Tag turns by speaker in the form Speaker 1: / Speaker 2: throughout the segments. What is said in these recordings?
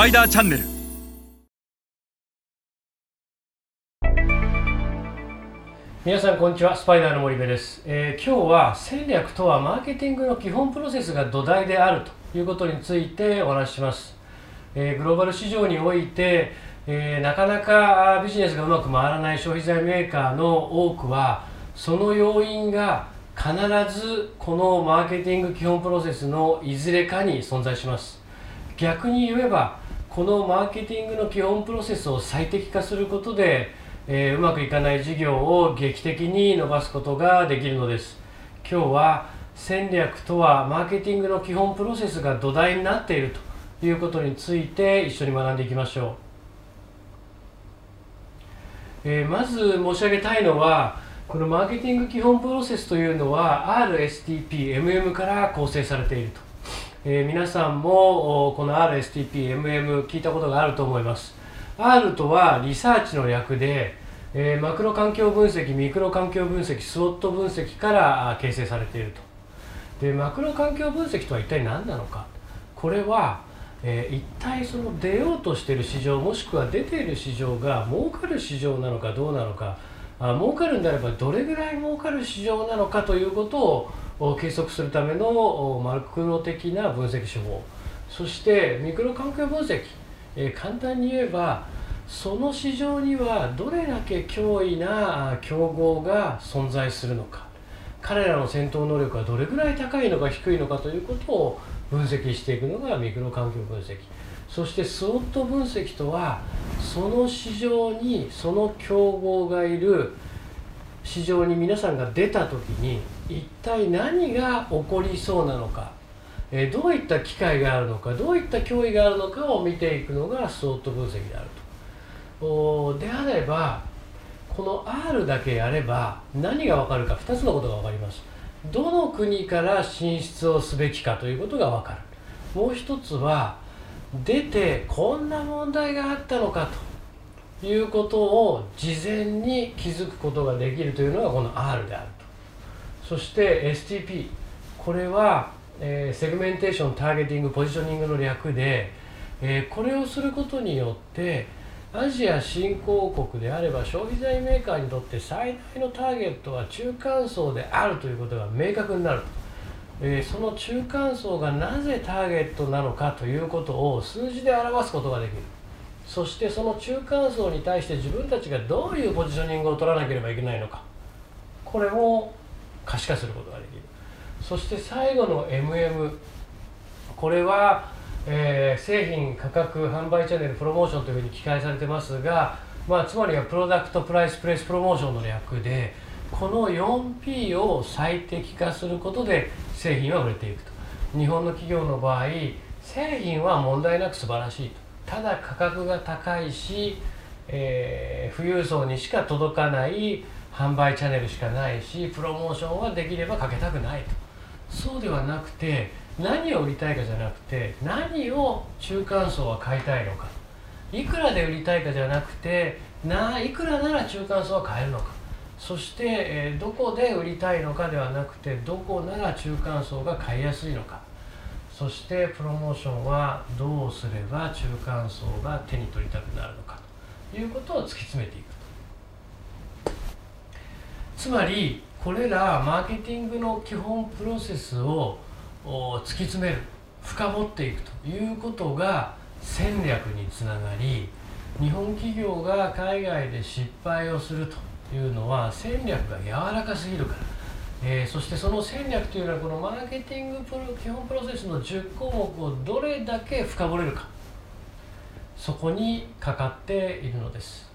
Speaker 1: パイダーチャンネル。
Speaker 2: 皆さんこんにちは。スパイダーの森部です、えー今日は戦略とはマーケティングの基本プロセスが土台であるということについてお話しします、えーグローバル市場において、えーなかなかビジネスがうまく回らない消費財メーカーの多くはその要因が必ずこのマーケティング基本プロセスのいずれかに存在します。逆に言えばこのマーケティングの基本プロセスを最適化することで、えーうまくいかない事業を劇的に伸ばすことができるのです。今日は戦略とはマーケティングの基本プロセスが土台になっているということについて一緒に学んでいきましょう、えーまず申し上げたいのはこのマーケティング基本プロセスというのは RSTPMM から構成されていると。えー皆さんもこの RSTPMM 聞いたことがあると思います。R とはリサーチの略で、えーマクロ環境分析ミクロ環境分析スウォット分析から形成されていると。でマクロ環境分析とは一体何なのか。これは、えー一体その出ようとしている市場もしくは出ている市場が儲かる市場なのかどうなのか。あ儲かるんであればどれぐらい儲かる市場なのかということをお計測するためのマクロ的な分析手法。そしてミクロ環境分析、え簡単に言えばその市場にはどれだけ脅威な競合が存在するのか。彼らの戦闘能力がどれぐらい高いのか低いのかということを分析していくのがミクロ環境分析。そしてスウォット分析とはその市場にその競合がいる市場に皆さんが出た時に一体何が起こりそうなのか、えーどういった機会があるのかどういった脅威があるのかを見ていくのがスウォット分析であると。おであればこの R だけやれば何が分かるか2つのことが分かります。どの国から進出をすべきかということが分かる。もう一つは出てこんな問題があったのかと。いうことを事前に気づくことができるというのがこの R であると。そして STP これは、えーセグメンテーションターゲティングポジショニングの略で、えーこれをすることによってアジア新興国であれば消費財メーカーにとって最大のターゲットは中間層であるということが明確になると、えーその中間層がなぜターゲットなのかということを数字で表すことができる。そしてその中間層に対して自分たちがどういうポジショニングを取らなければいけないのか。これも可視化することができる。そして最後の MM これは、えー製品価格販売チャンネルプロモーションというふうに記載されてますが、まあ、つまりはプロダクトプライスプレイスプロモーションの略でこの 4P を最適化することで製品は売れていくと。日本の企業の場合製品は問題なく素晴らしいと。ただ価格が高いし、えー富裕層にしか届かない販売チャンネルしかないしプロモーションはできればかけたくないと。そうではなくて何を売りたいかじゃなくて何を中間層は買いたいのか。いくらで売りたいかじゃなくてないくらなら中間層は買えるのか。そして、えーどこで売りたいのかではなくてどこなら中間層が買いやすいのか。そしてプロモーションはどうすれば中間層が手に取りたくなるのかと。いうことを突き詰めていくと。つまりこれらマーケティングの基本プロセスを突き詰める深掘っていくと。いうことが戦略につながり日本企業が海外で失敗をするというのは戦略が柔らかすぎるから、えーそしてその戦略というのはこのマーケティングプロ基本プロセスの10項目をどれだけ深掘れるか。そこにかかっているのです、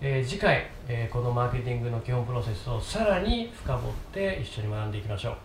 Speaker 2: えー次回、えーこのマーケティングの基本プロセスをさらに深掘って一緒に学んでいきましょう。